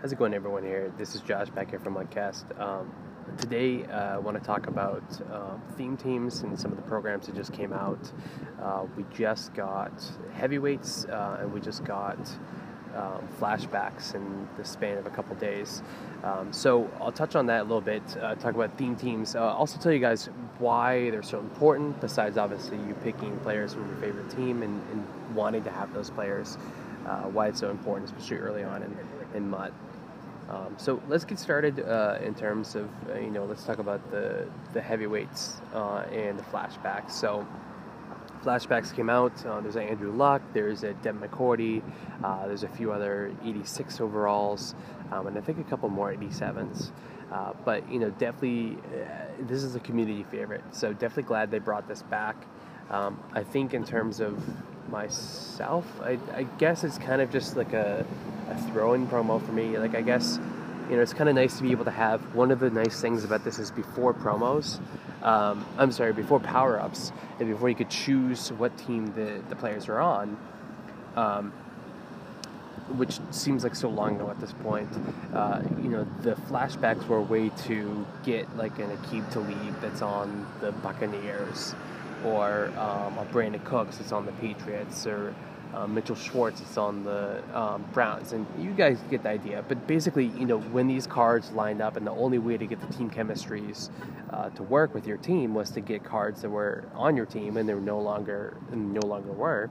How's it going, everyone? Here, this is Josh back here from MUTCast. Um, today, uh, I want to talk about um, theme teams and some of the programs that just came out. Uh, we just got heavyweights, uh, and we just got um, flashbacks in the span of a couple days. Um, so I'll touch on that a little bit. Uh, talk about theme teams. Uh, also tell you guys why they're so important. Besides, obviously, you picking players from your favorite team and, and wanting to have those players. Uh, why it's so important, especially early on in, in MUT. Um, so let's get started uh, in terms of uh, you know let's talk about the the heavyweights uh, and the flashbacks. So flashbacks came out. Uh, there's a Andrew Luck. There's a Devin McCourty. Uh, there's a few other 86 overalls, um, and I think a couple more 87s. Uh, but you know definitely this is a community favorite. So definitely glad they brought this back. Um, I think in terms of myself, I, I guess it's kind of just like a a throw-in promo for me. Like I guess you know it's kind of nice to be able to have one of the nice things about this is before promos. Um, I'm sorry, before power-ups and before you could choose what team the the players are on. Um, which seems like so long ago at this point. Uh, you know, the flashbacks were a way to get like an Aqib Talib that's on the Buccaneers, or um, a Brandin Cooks that's on the Patriots, or um, Mitchell Schwartz is on the um, Browns, and you guys get the idea. But basically, you know, when these cards lined up, and the only way to get the team chemistries uh, to work with your team was to get cards that were on your team, and they were no longer no longer were.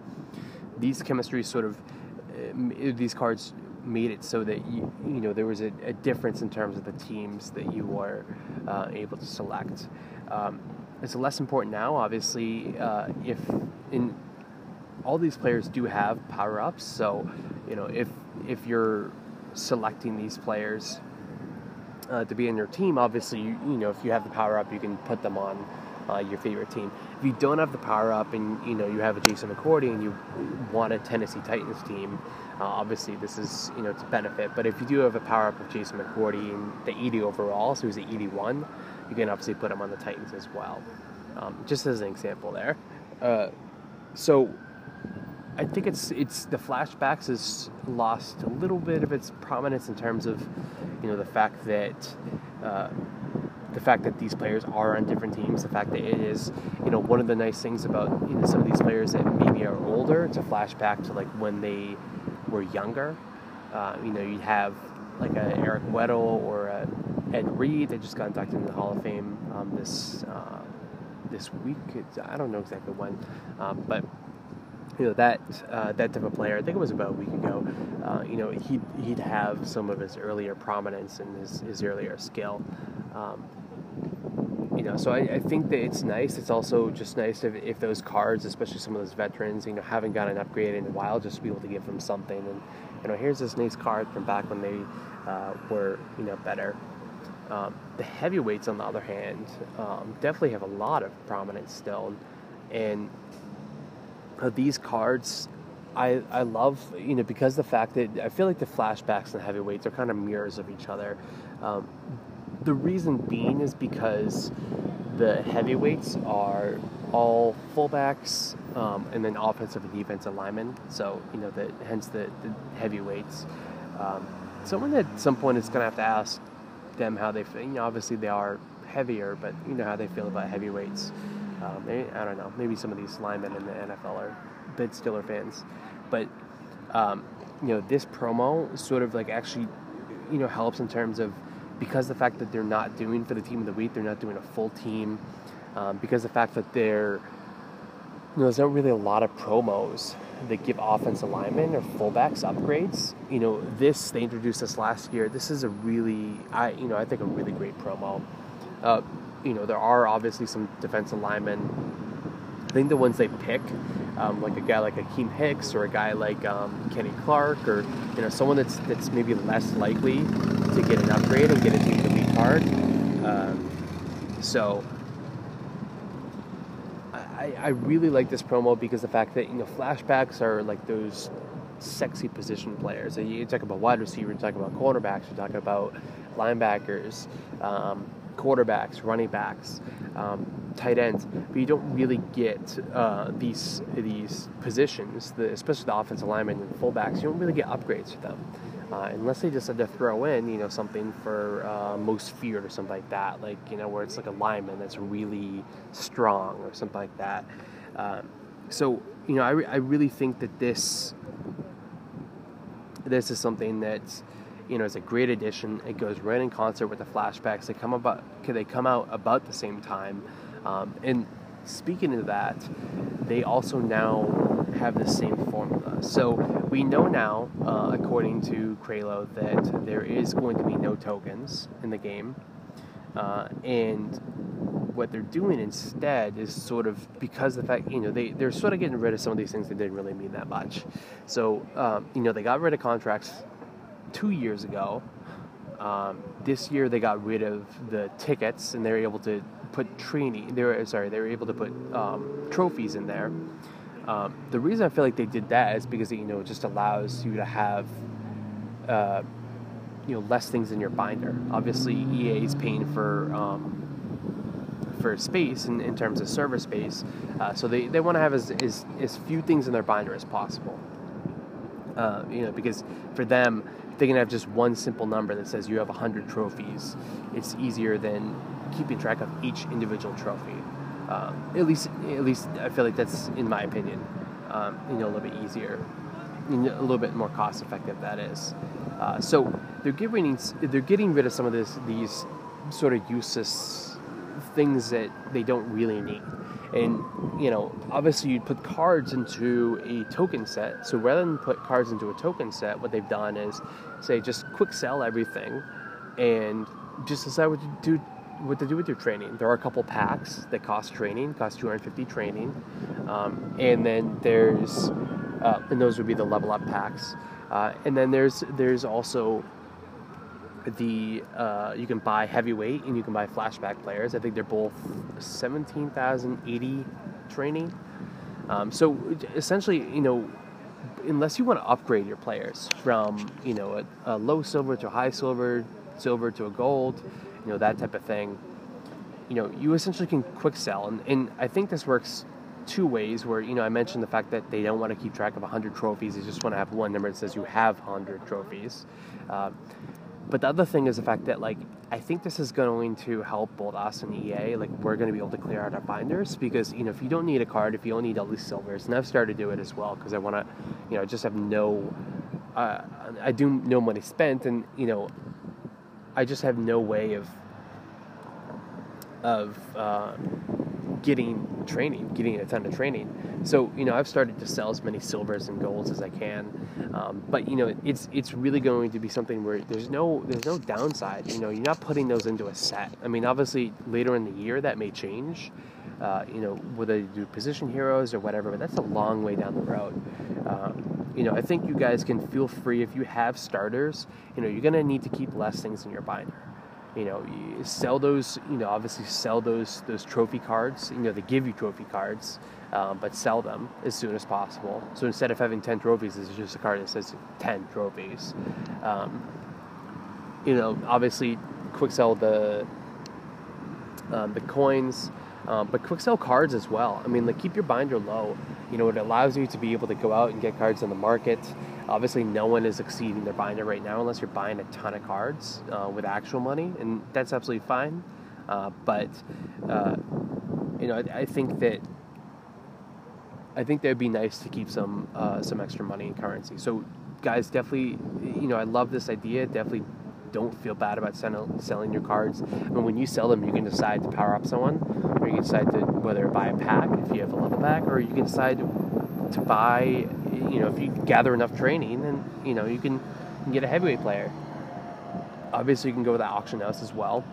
These chemistries sort of uh, these cards made it so that you you know there was a, a difference in terms of the teams that you were uh, able to select. Um, it's less important now, obviously. Uh, if in all these players do have power ups. So, you know, if if you're selecting these players uh, to be in your team, obviously, you, you know, if you have the power up, you can put them on uh, your favorite team. If you don't have the power up and you know you have a Jason McCourty and you want a Tennessee Titans team, uh, obviously this is you know to benefit. But if you do have a power up of Jason McCourty and the 80 overall, so he's an 81, you can obviously put him on the Titans as well. Um, just as an example there. Uh, so I think it's it's the flashbacks has lost a little bit of its prominence in terms of you know the fact that uh, the fact that these players are on different teams, the fact that it is you know one of the nice things about you know some of these players that maybe are older. A flashback to like when they were younger. Uh, you know, you have like a Eric Weddle or a Ed Reed that just got inducted into the Hall of Fame um, this uh, this week. It's, I don't know exactly when, um, but you know that uh, that type of player. I think it was about a week ago. Uh, you know, he'd he'd have some of his earlier prominence and his, his earlier skill. Um, you know, so I, I, think that it's nice. It's also just nice if, if those cards, especially some of those veterans, you know, haven't gotten upgraded in a while, just to be able to give them something. And you know, here's this nice card from back when they uh, were, you know, better. Um, the heavyweights, on the other hand, um, definitely have a lot of prominence still, and these cards I, I love you know because the fact that I feel like the flashbacks and the heavyweights are kind of mirrors of each other. Um, the reason being is because the heavyweights are all fullbacks um, and then offensive and defensive linemen. So you know that hence the, the heavyweights. Um, someone at some point is going to have to ask them how they feel. You know, obviously they are heavier, but you know how they feel about heavyweights. Um, maybe, I don't know. Maybe some of these linemen in the NFL are big Steeler fans, but um, you know this promo sort of like actually you know helps in terms of because the fact that they're not doing for the team of the week, they're not doing a full team. Um, because the fact that they're you know, there's not really a lot of promos that give offensive linemen or fullbacks upgrades. You know, this they introduced this last year. This is a really, I you know, I think a really great promo. Uh, you know, there are obviously some defensive linemen. I think the ones they pick, um, like a guy like Akiem Hicks or a guy like um, Kenny Clark, or you know, someone that's that's maybe less likely to get an upgrade and get a team to beat hard. Um, so I, I really like this promo because the fact that you know flashbacks are like those sexy position players. You talk about wide receivers, you talk about cornerbacks, you talk about linebackers. Um, quarterbacks, running backs, um, tight ends, but you don't really get uh, these these positions, the, especially the offensive linemen and fullbacks. You don't really get upgrades for them. Uh, unless they decide to throw in, you know, something for uh, most feared or something like that, like you know, where it's like a lineman that's really strong or something like that. Um, so you know, I, re- I really think that this this is something that you know is a great addition. It goes right in concert with the flashbacks. They come about they come out about the same time, um, and speaking of that, they also now have the same formula. So we know now, uh, according to Kralo, that there is going to be no tokens in the game, uh, and what they're doing instead is sort of because the fact you know they they're sort of getting rid of some of these things that didn't really mean that much. So um, you know they got rid of contracts two years ago. Um, this year they got rid of the tickets and they're able to put training. They were sorry they were able to put um, trophies in there. Um, the reason I feel like they did that is because you know it just allows you to have uh, you know less things in your binder. Obviously, EA is paying for um, for space in, in terms of server space, uh, so they, they want to have as, as as few things in their binder as possible. Uh, you know, because for them, they can have just one simple number that says you have 100 trophies. It's easier than keeping track of each individual trophy. Um, at least, at least I feel like that's in my opinion. Um, you know, a little bit easier, a little bit more cost effective. That is. Uh, so they're getting they're getting rid of some of this these sort of useless things that they don't really need. And you know, obviously, you'd put cards into a token set. So rather than put cards into a token set, what they've done is say just quick sell everything, and just decide what to do what to do with your training. There are a couple packs that cost training, cost 250 training, um, and then there's uh, and those would be the level up packs, uh, and then there's there's also the uh, you can buy heavyweight and you can buy flashback players. I think they're both 17,080 training. Um, so essentially, you know, unless you want to upgrade your players from you know a, a low silver to high silver, silver to a gold, you know that type of thing you know you essentially can quick sell. And, and i think this works two ways where you know i mentioned the fact that they don't want to keep track of 100 trophies they just want to have one number that says you have 100 trophies. Uh, but the other thing is the fact that like i think this is going to help both us and ea like we're going to be able to clear out our binders because you know if you don't need a card if you don't need all these silvers and i've started to do it as well because i want to you know just have no uh, i do no money spent and you know I just have no way of of uh, getting training, getting a ton of training. So you know, I've started to sell as many silvers and golds as I can, um, but you know, it's it's really going to be something where there's no there's no downside. You know, you're not putting those into a set. I mean, obviously later in the year that may change. Uh, you know, whether you do position heroes or whatever, but that's a long way down the road. Um, you know, I think you guys can feel free if you have starters. You know, you're gonna need to keep less things in your binder you know, you sell those. You know, obviously sell those those trophy cards. You know, they give you trophy cards, um, but sell them as soon as possible. So instead of having ten trophies, it's just a card that says ten trophies. Um, you know, obviously, quick sell the um, the coins. Um, but quick sell cards as well. I mean, like keep your binder low. You know, it allows you to be able to go out and get cards in the market. Obviously, no one is exceeding their binder right now unless you're buying a ton of cards uh, with actual money, and that's absolutely fine. Uh, but uh, you know, I, I, think that I think that would be nice to keep some uh, some extra money in currency. So, guys, definitely, you know, I love this idea. Definitely don't feel bad about selling your cards. I mean, when you sell them, you can decide to power up someone, or you can decide to whether buy a pack if you have a level pack, or you can decide to buy, you know, if you gather enough training, then you know you can, you can get a heavyweight player. Obviously, you can go with the auction house as well,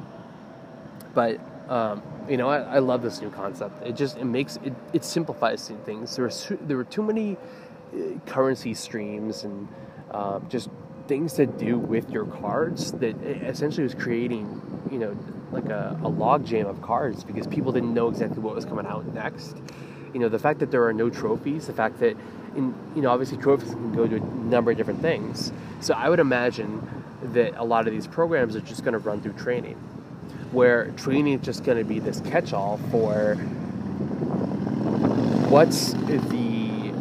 but um, you know, I, I, love this new concept. It just it makes it, it simplifies things. There are there were too many uh, currency streams and um, just things to do with your cards that essentially was creating, you know, like a, a log jam of cards because people didn't know exactly what was coming out next. You know, the fact that there are no trophies, the fact that, in, you know, obviously trophies can go to a number of different things. So I would imagine that a lot of these programs are just going to run through training. where training is just going to be this catch-all for what's the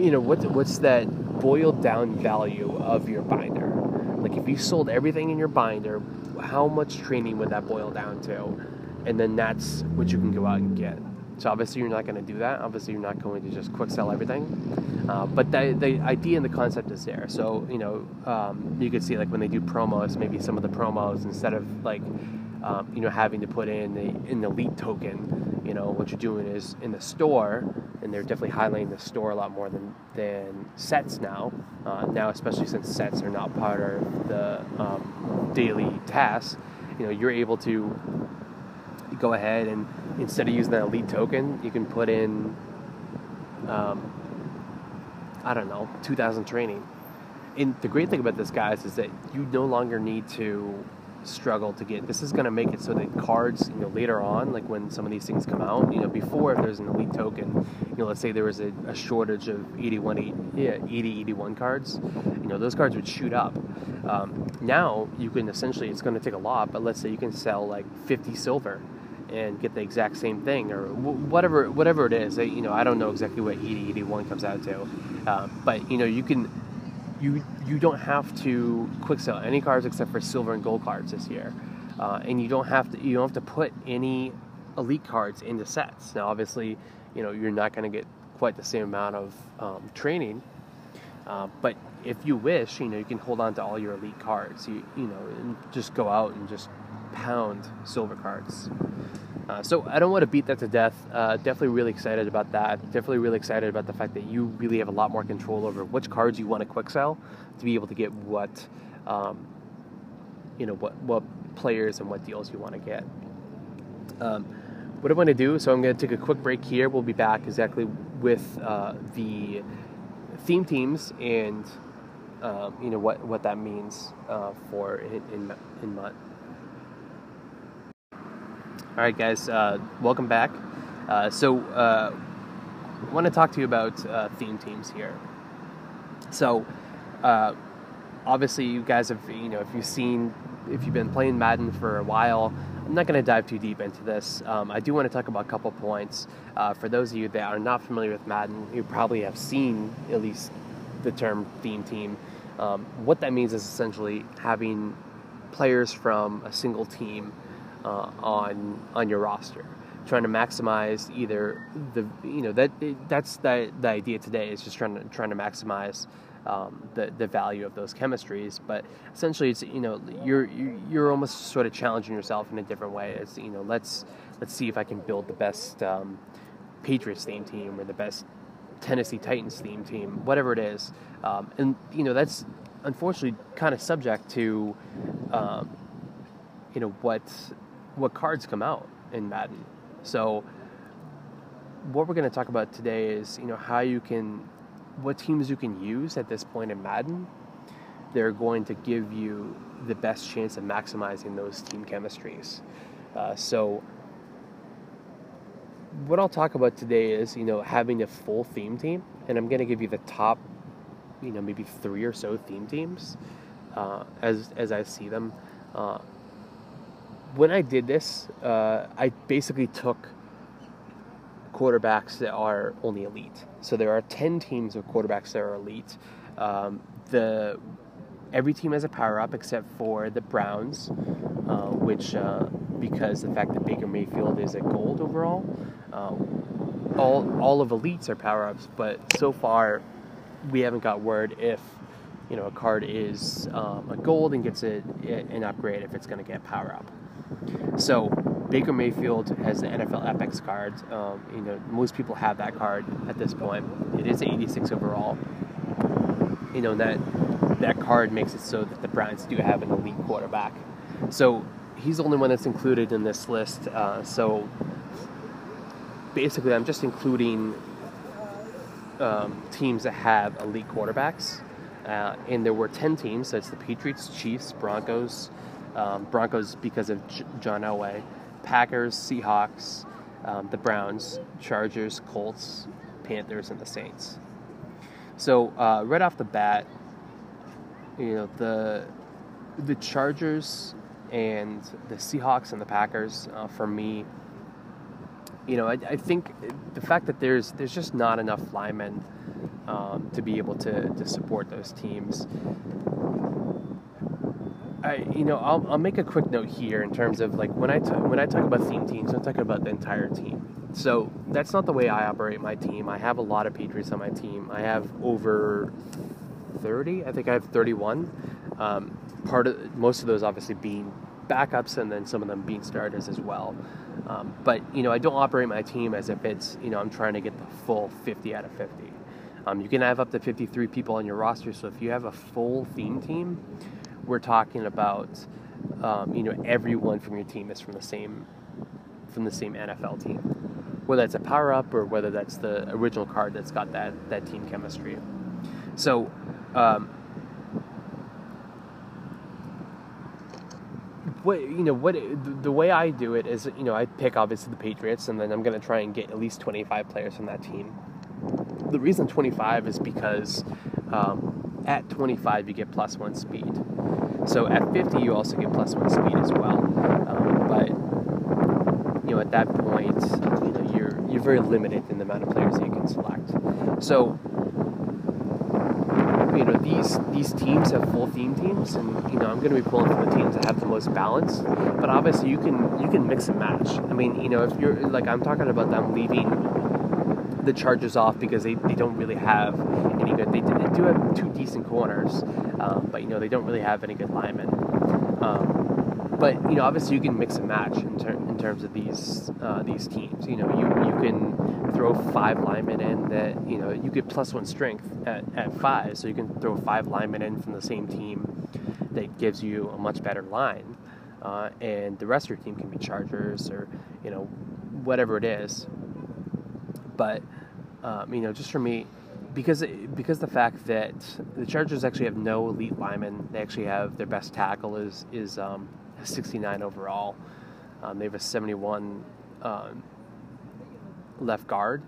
you know what what's that boiled down value of your binder like if you sold everything in your binder how much training would that boil down to and then that's what you can go out and get so obviously you're not going to do that. Obviously you're not going to just quick sell everything. Uh, but the, the idea and the concept is there. So you know um, you could see like when they do promos maybe some of the promos instead of like um, you know having to put in a, an elite token you know what you're doing is in the store and they're definitely highlighting the store a lot more than than sets now. Uh, now especially since sets are not part of the um, daily tasks you know you're able to go ahead and instead of using that elite token you can put in um, i don't know 2000 training and the great thing about this guys is that you no longer need to struggle to get. This is going to make it so that cards, you know, later on, like when some of these things come out, you know, before if there's an elite token, you know, let's say there was a, a shortage of 81, yeah, 80, 81 cards, you know, those cards would shoot up. Um, now you can essentially, it's going to take a lot, but let's say you can sell like 50 silver and get the exact same thing or whatever whatever it is you know i don't know exactly what 80 81 comes out to um, but you know you can you you don't have to quick sell any cards except for silver and gold cards this year, uh, and you don't have to you don't have to put any elite cards into sets. Now, obviously, you know you're not going to get quite the same amount of um, training, uh, but if you wish, you know you can hold on to all your elite cards. You you know and just go out and just pound silver cards. Uh, so I don't want to beat that to death. Uh, definitely really excited about that. Definitely really excited about the fact that you really have a lot more control over which cards you want to quick sell to be able to get what, um, you know, what what players and what deals you want to get. Um, what I'm going to do, so I'm going to take a quick break here. We'll be back exactly with uh, the theme teams and um, you know what what that means uh, for in in, in MUT. All right, guys, uh, welcome back. Uh, so, uh, I want to talk to you about uh, theme teams here. So, uh, obviously, you guys have, you know, if you've seen, if you've been playing Madden for a while, I'm not going to dive too deep into this. Um, I do want to talk about a couple points. Uh, for those of you that are not familiar with Madden, you probably have seen at least the term theme team. Um, what that means is essentially having players from a single team uh, on on your roster. Trying to maximize either the you know that that's the the idea today is just trying to trying to maximize um, the the value of those chemistries. But essentially it's you know you're you're almost sort of challenging yourself in a different way. It's you know let's let's see if I can build the best um, Patriots theme team or the best Tennessee Titans theme team whatever it is. Um, and you know that's unfortunately kind of subject to um, you know what what cards come out in Madden. So what we're going to talk about today is you know how you can what teams you can use at this point in Madden. They're going to give you the best chance of maximizing those team chemistries. Uh, so what I'll talk about today is you know having a full theme team, and I'm going to give you the top, you know maybe three or so theme teams uh, as as I see them. Uh, when I did this, uh, I basically took quarterbacks that are only elite. So there are ten teams of quarterbacks that are elite. Um, the every team has a power up except for the Browns, uh, which uh, because the fact that Baker Mayfield is a gold overall, uh, all all of elites are power ups. But so far, we haven't got word if you know a card is um, a gold and gets a, an upgrade if it's going to get power up. So Baker Mayfield has the NFL Epics card. Um, you know, most people have that card at this point. It is 86 overall. You know that that card makes it so that the Browns do have an elite quarterback. So he's the only one that's included in this list. Uh, so basically, I'm just including um, teams that have elite quarterbacks. Uh, and there were 10 teams. So the Patriots, Chiefs, Broncos, um, Broncos because of J- John Elway, Packers, Seahawks, um, the Browns, Chargers, Colts, Panthers, and the Saints. So uh, right off the bat, you know the the Chargers and the Seahawks and the Packers, uh, for me, you know, I, I, think the fact that there's there's just not enough linemen um, to be able to, to support those teams. I, you know, I'll, I'll make a quick note here in terms of like when I t- when I talk about theme teams, I'm talking about the entire team. So that's not the way I operate my team. I have a lot of Patriots on my team. I have over 30. I think I have 31. Um, part of most of those obviously being backups, and then some of them being starters as well. Um, but you know, I don't operate my team as if it's you know I'm trying to get the full 50 out of 50. Um, you can have up to 53 people on your roster. So if you have a full theme team, we're talking about um, you know everyone from your team is from the same from the same NFL team, whether that's a power up or whether that's the original card that's got that that team chemistry. So. Um, what you know what the way I do it is you know I pick obviously the Patriots and then I'm going to try and get at least 25 players from that team. The reason 25 is because um, at 25 you get plus one speed. So at 50 you also get plus one speed as well. Um, but you know at that point you know you're you're very limited in the amount of players that you can select. So you know these these teams have full theme teams, and you know I'm going to be pulling for the teams that have the most balance. But obviously, you can you can mix and match. I mean, you know, if you're like I'm talking about them leaving the Chargers off because they, they don't really have any good. They do have two decent corners, um, but you know they don't really have any good linemen. Um, but you know, obviously, you can mix and match in, ter- in terms of these uh, these teams. You know, you you can throw five linemen in that you know you get plus one strength at, at five, so you can throw five linemen in from the same team that gives you a much better line, uh, and the rest of your team can be Chargers or you know whatever it is. But um, you know, just for me, because because the fact that the Chargers actually have no elite linemen, they actually have their best tackle is is um, 69 overall. Um, they have a 71 um, left guard.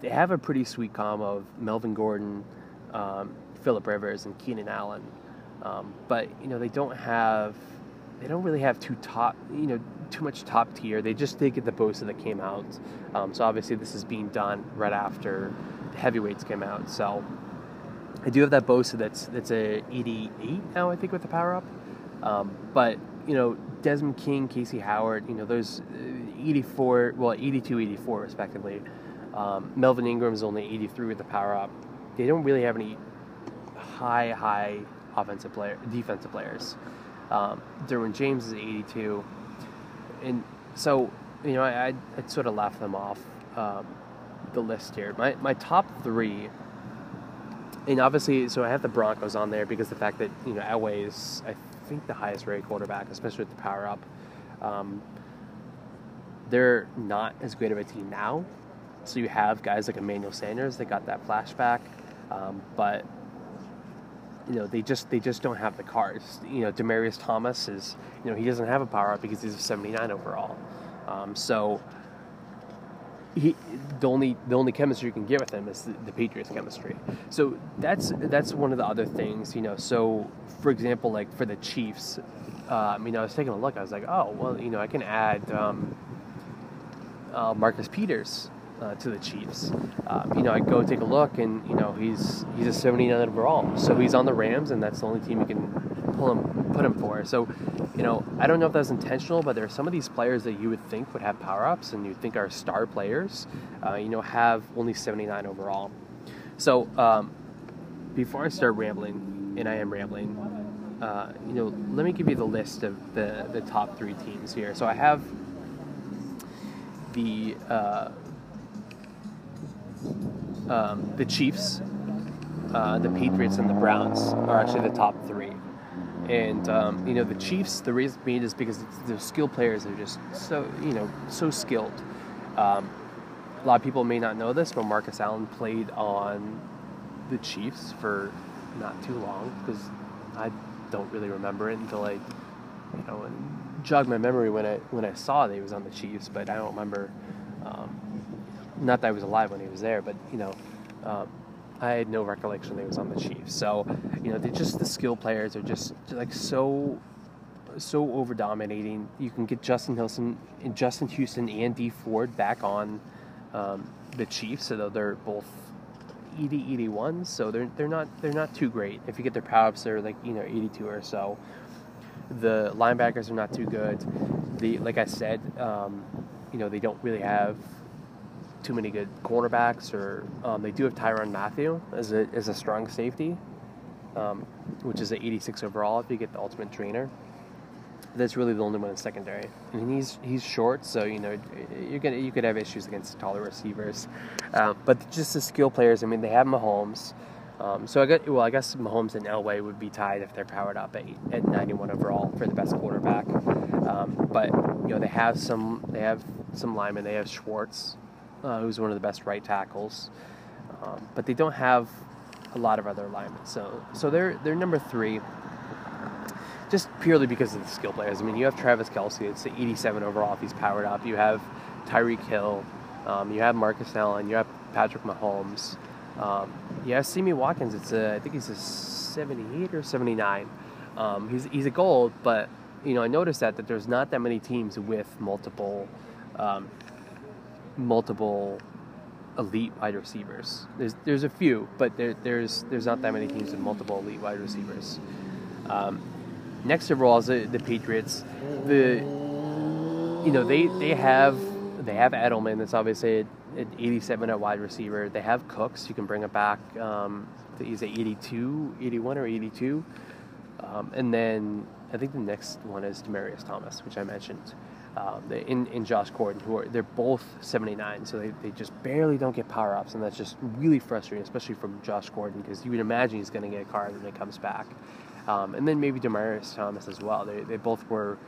They have a pretty sweet combo of Melvin Gordon, um, Philip Rivers, and Keenan Allen. Um, but you know they don't have, they don't really have two top, you know, too much top tier. They just did get the Bosa that came out. Um, so obviously this is being done right after the heavyweights came out. So I do have that Bosa that's that's a 88 now I think with the power up. Um, but you know, Desmond King, Casey Hayward, you know, those uh, 84, well, 82, 84 respectively. Um, Melvin Ingram is only 83 with the power up. They don't really have any high, high offensive player, defensive players. Um, Derwin James is 82, and so you know, I I, I sort of laugh them off um, the list here. My my top three, and obviously, so I have the Broncos on there because the fact that you know Elway is I think, the highest rated quarterback, especially with the power up. Um, they're not as great of a team now. So you have guys like Emmanuel Sanders that got that flashback, um, but you know they just they just don't have the cars. You know Demaryius Thomas is you know he doesn't have a power up because he's a 79 overall. Um, so he, the only the only chemistry you can get with him is the, the, Patriots chemistry. So that's that's one of the other things, you know. So for example, like for the Chiefs, uh, you know, I was taking a look. I was like, oh well, you know, I can add um, uh, Marcus Peters uh, to the Chiefs. Um, you know, I go take a look, and you know, he's he's a 79 overall, so he's on the Rams, and that's the only team you can pull him put him for. So you know, I don't know if that's intentional, but there are some of these players that you would think would have power ups and you think are star players, uh, you know, have only 79 overall. So, um, before I start rambling, and I am rambling, uh, you know, let me give you the list of the, the top three teams here. So I have the uh, um, the Chiefs, uh, the Patriots, and the Browns are actually the top three. And um, you know the Chiefs, the reason being is because the skilled players are just so you know so skilled. Um, a lot of people may not know this, but Marcus Allen played on the Chiefs for not too long because I don't really remember it until I, you know, jogged my memory when I when I saw that he was on the Chiefs, but I don't remember. Um, not that I was alive when he was there, but you know, um, I had no recollection that he was on the Chiefs. So, you know, they just the skill players are just like so so over dominating. You can get Justin Houston, Justin Houston, and Dee Ford back on um, the Chiefs, so they're both ED 81, so they're they're not they're not too great. If you get their power ups, they're like you know 82 or so. The linebackers are not too good. The like I said, um, you know they don't really have too many good cornerbacks, or um, they do have Tyrann Mathieu as a as a strong safety, um, which is an 86 overall if you get the ultimate trainer. That's really the only one in secondary, and he's he's short, so you know you're gonna you could have issues against taller receivers, uh, but just the skill players. I mean, they have Mahomes. Um, so I got well, I guess Mahomes and Elway would be tied if they're powered up at, at 91 overall for the best quarterback. Um, but you know they have some they have some linemen. They have Schwartz, uh, who's one of the best right tackles, um, but they don't have a lot of other linemen. So so they're they're number three. Just purely because of the skill players. I mean, you have Travis Kelce, It's the 87 overall if he's powered up. You have Tyreek Hill. Um, you have Marcus Allen. You have Patrick Mahomes. Um, yeah, Sammy Watkins. It's a, I think he's a 78 or 79. Um, he's he's a gold, but you know I noticed that that there's not that many teams with multiple um, multiple elite wide receivers. There's there's a few, but there, there's there's not that many teams with multiple elite wide receivers. Um, next overall is the, the Patriots. The you know they they have they have Edelman. That's obviously an 87 at wide receiver. They have Cooks. You can bring it back. Um, he's at 82, 81 or 82. Um, and then I think the next one is Demaryius Thomas, which I mentioned. Um, in, in Josh Gordon, who are they're both 79, so they, they just barely don't get power ups, and that's just really frustrating, especially from Josh Gordon, because you would imagine he's going to get a card when he comes back. Um, and then maybe Demaryius Thomas as well. They, they both were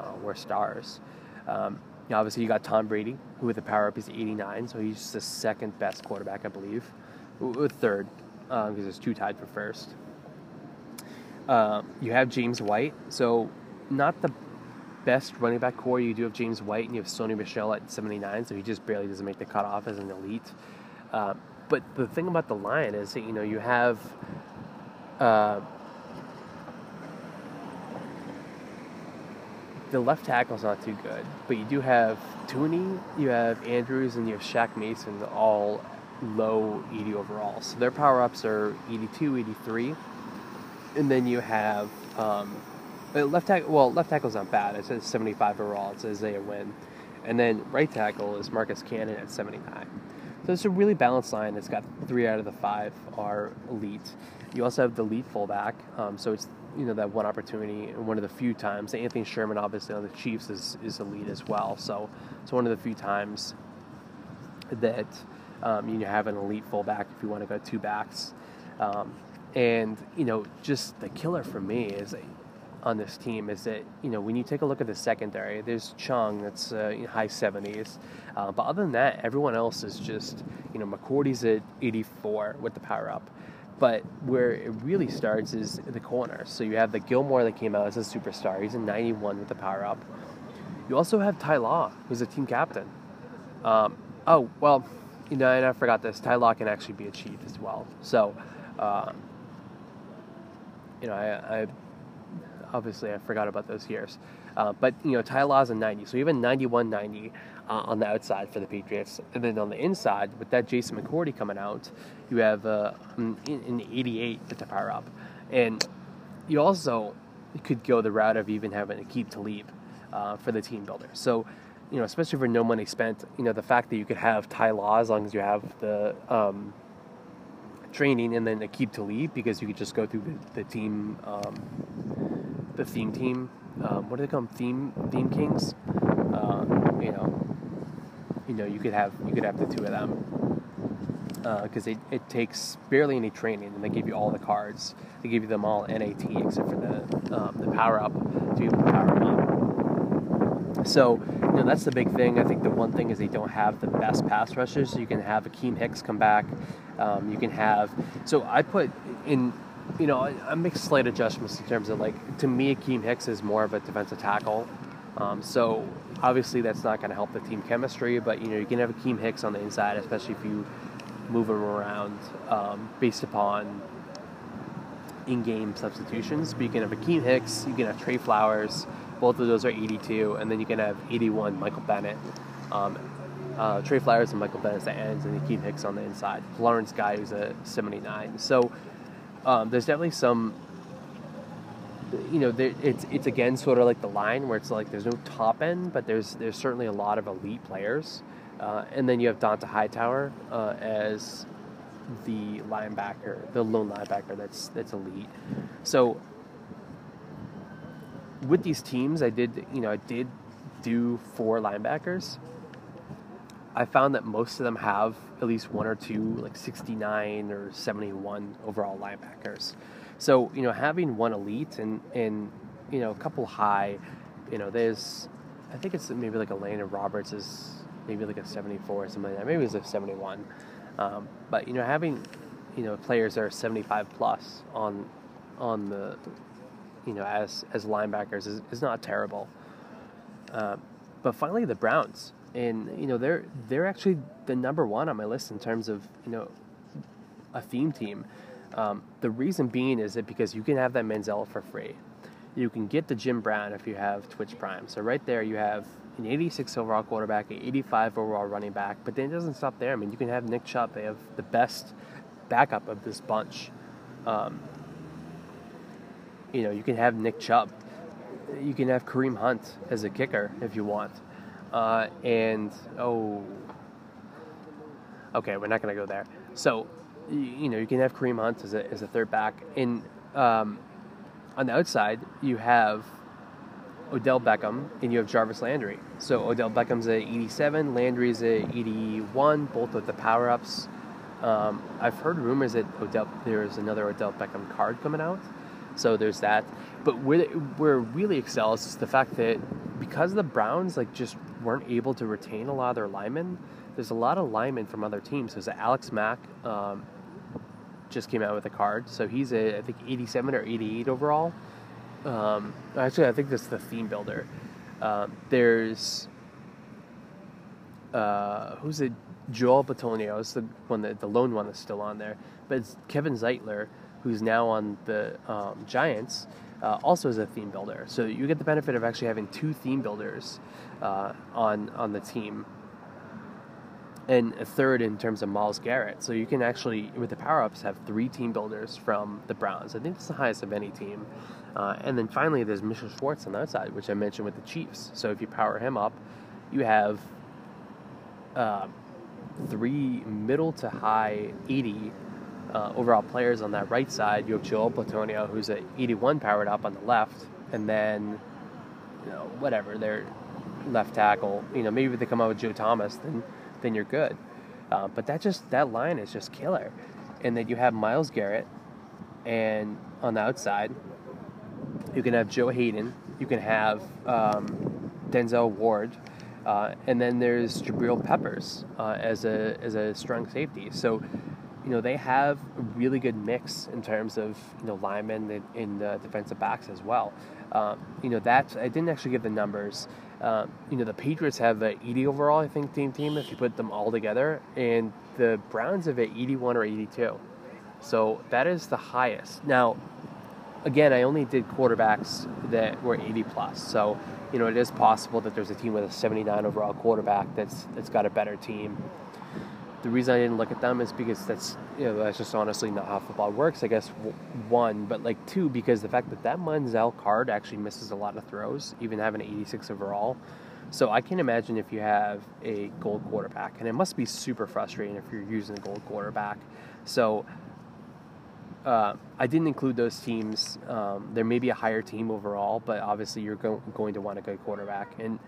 uh, were stars. Um, obviously, you got Tom Brady, who with the power up is 89, so he's the second best quarterback, I believe, with third, because um, there's two tied for first. Um, you have James White, so not the best running back core. You do have James White, and you have Sony Michel at 79, so he just barely doesn't make the cutoff as an elite. Uh, but the thing about the line is that you know you have. Uh, the left tackle's not too good, but you do have Thuney, you have Andrews, and you have Shaq Mason all low 80 overall. So their power ups are 82, 83. And then you have um, left tackle. Well, left tackle's not bad. It's says 75 overall. It's Isaiah Wynn. And then right tackle is Marcus Cannon at 79. So it's a really balanced line. It's got three out of the five are elite. You also have the elite fullback. Um, so it's you know that one opportunity and one of the few times. Anthony Sherman, obviously on the Chiefs, is is elite as well. So it's one of the few times that um, you have an elite fullback if you want to go two backs. Um, and you know, just the killer for me is on this team is that you know when you take a look at the secondary, there's Chung that's uh, high 70s, uh, but other than that, everyone else is just you know McCourty's at 84 with the power up. But where it really starts is the corner. So you have the Gilmore that came out as a superstar. He's in 91 with the power up. You also have Ty Law, who's a team captain. Um, oh, well, you know, and I forgot this. Ty Law can actually be a chief as well. So, uh, you know, I, I, obviously I forgot about those years. Uh, but, you know, Ty Law's a 90. So even have 91 90 uh, on the outside for the Patriots. And then on the inside, with that Jason McCourty coming out, you have uh, an 88 at the power up. And you also could go the route of even having Aqib Talib uh, for the team builder. So, you know, especially for no money spent, you know, the fact that you could have Ty Law as long as you have the um, training and then Aqib Talib because you could just go through the, the team, um, the theme team. Um, what do they call them? Theme theme kings. Uh, you know, you know, you could have you could have the two of them because uh, it, it takes barely any training, and they give you all the cards. They give you them all NAT except for the um, the power up to be able to power up. So you know that's the big thing. I think the one thing is they don't have the best pass rushers. So you can have Akiem Hicks come back. Um, you can have so I put in you know I, make slight adjustments in terms of like to me Akiem Hicks is more of a defensive tackle. Um, so obviously that's not going to help the team chemistry, but you know you can have Akiem Hicks on the inside, especially if you move him around um, based upon in-game substitutions. But you can have Akiem Hicks, you can have Trey Flowers. Both of those are 82, and then you can have 81 Michael Bennett. Um, uh, Trey Flowers and Michael Bennett at ends, and Akiem Hicks on the inside. Lawrence Guy who's a 79. So um, there's definitely some. You know, there, it's it's again sort of like the line where it's like there's no top end, but there's there's certainly a lot of elite players, uh, and then you have Dont'a Hightower uh, as the linebacker, the lone linebacker that's that's elite. So with these teams, I did you know I did do four linebackers. I found that most of them have at least one or two like 69 or 71 overall linebackers. So you know having one elite and and you know a couple high, you know there's I think it's maybe like Elandon Roberts is maybe like a 74 or something like that. Maybe it's a 71. Um, but you know, having you know players that are 75 plus on on the you know as as linebackers is, is not terrible. Uh, but finally, the Browns, and you know they're they're actually the number one on my list in terms of you know a theme team. Um, the reason being is that because you can have that Manziel for free. You can get the Jim Brown if you have Twitch Prime. So right there, you have an 86 overall quarterback, an 85 overall running back. But then it doesn't stop there. I mean, you can have Nick Chubb. They have the best backup of this bunch. Um, you know, you can have Nick Chubb. You can have Kareem Hunt as a kicker if you want. Uh, and, oh, okay, we're not going to go there. So, you know, you can have Kareem Hunt as a, as a third back. And um, on the outside, you have Odell Beckham and you have Jarvis Landry. So Odell Beckham's at 87, Landry's at 81, both with the power ups. Um, I've heard rumors that Odell there's another Odell Beckham card coming out, so there's that. But where where really excels is the fact that because the Browns like just weren't able to retain a lot of their linemen, there's a lot of linemen from other teams. There's Alex Mack, um, just came out with a card, so he's a I think 87 or 88 overall. Um, actually, I think that's the theme builder. Um, there's uh, who's it? Joel Bitonio is the one that the lone one that's still on there, but it's Kevin Zeitler, who's now on the um, Giants, uh, also is a theme builder. So you get the benefit of actually having two theme builders uh, on on the team, and a third in terms of Myles Garrett. So you can actually, with the power ups, have three team builders from the Browns. I think it's the highest of any team. Uh, and then finally, there's Mitchell Schwartz on that side, which I mentioned with the Chiefs. So if you power him up, you have uh, three middle to high 80 uh, overall players on that right side. You have Joel Bitonio, who's at 81 powered up on the left, and then you know whatever their left tackle. You know maybe if they come out with Joe Thomas, then then you're good. Uh, but that just that line is just killer. And then you have Myles Garrett, and on the outside, you can have Joe Haden, You can have um, Denzel Ward. Uh, and then there's Jabril Peppers uh, as a as a strong safety. So, you know, they have a really good mix in terms of you know linemen in, in the defensive backs as well. Um, you know that I didn't actually give the numbers. Um, you know, the Patriots have an 80 overall, I think, team team if you put them all together, and the Browns have a 81 or 82. So that is the highest. Now, again, I only did quarterbacks that were 80 plus. So, you know, it is possible that there's a team with a 79 overall quarterback that's that's got a better team. The reason I didn't look at them is because that's you know that's just honestly not how football works. I guess one, but like two because the fact that that Manziel card actually misses a lot of throws, even having an 86 overall. So I can imagine if you have a gold quarterback, and it must be super frustrating if you're using a gold quarterback. So uh, I didn't include those teams. Um, there may be a higher team overall, but obviously you're go- going to want a good quarterback. And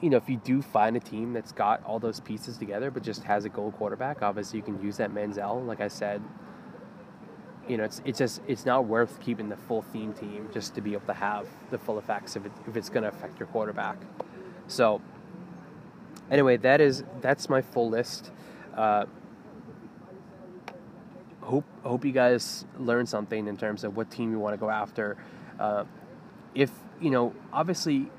you know, if you do find a team that's got all those pieces together, but just has a gold quarterback, obviously you can use that Manziel. Like I said, you know, it's it's just it's not worth keeping the full theme team just to be able to have the full effects if it, if it's going to affect your quarterback. So anyway, that is that's my full list. Uh, hope hope you guys learn something in terms of what team you want to go after. Uh, if you know, obviously,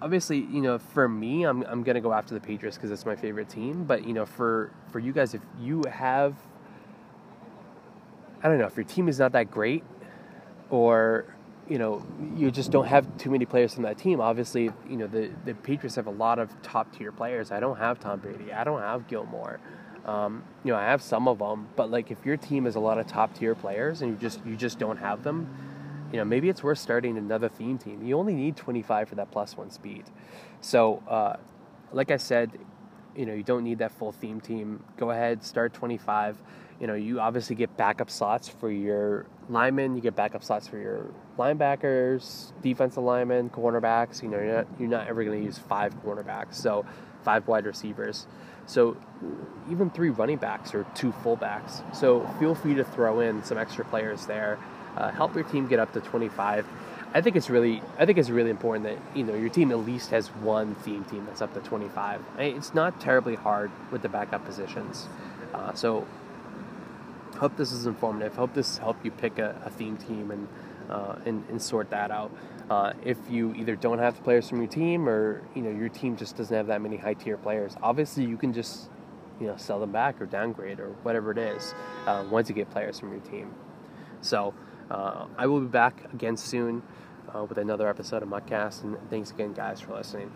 obviously, you know, for me, I'm I'm gonna go after the Patriots because it's my favorite team. But you know, for for you guys, if you have I don't know if your team is not that great, or you know you just don't have too many players from that team. Obviously, you know the the Patriots have a lot of top tier players. I don't have Tom Brady. I don't have Gilmore. Um, you know, I have some of them, but like if your team has a lot of top tier players and you just you just don't have them, you know, maybe it's worth starting another theme team. You only need 25 for that plus one speed. So, uh, like I said, you know, you don't need that full theme team. Go ahead, start 25. You know, you obviously get backup slots for your linemen. You get backup slots for your linebackers, defensive linemen, cornerbacks. You know, you're not, you're not ever going to use five cornerbacks. So, five wide receivers. So even three running backs or two fullbacks. So feel free to throw in some extra players there. Uh, help your team get up to 25. I think it's really, I think it's really important that you know your team at least has one theme team that's up to 25. I mean, it's not terribly hard with the backup positions. Uh, so hope this is informative. Hope this helped you pick a, a theme team and, uh, and and sort that out. Uh, if you either don't have the players from your team or you know your team just doesn't have that many high tier players, obviously you can just you know sell them back or downgrade or whatever it is uh, once you get players from your team. So uh, I will be back again soon uh, with another episode of MUTCast, and thanks again, guys, for listening.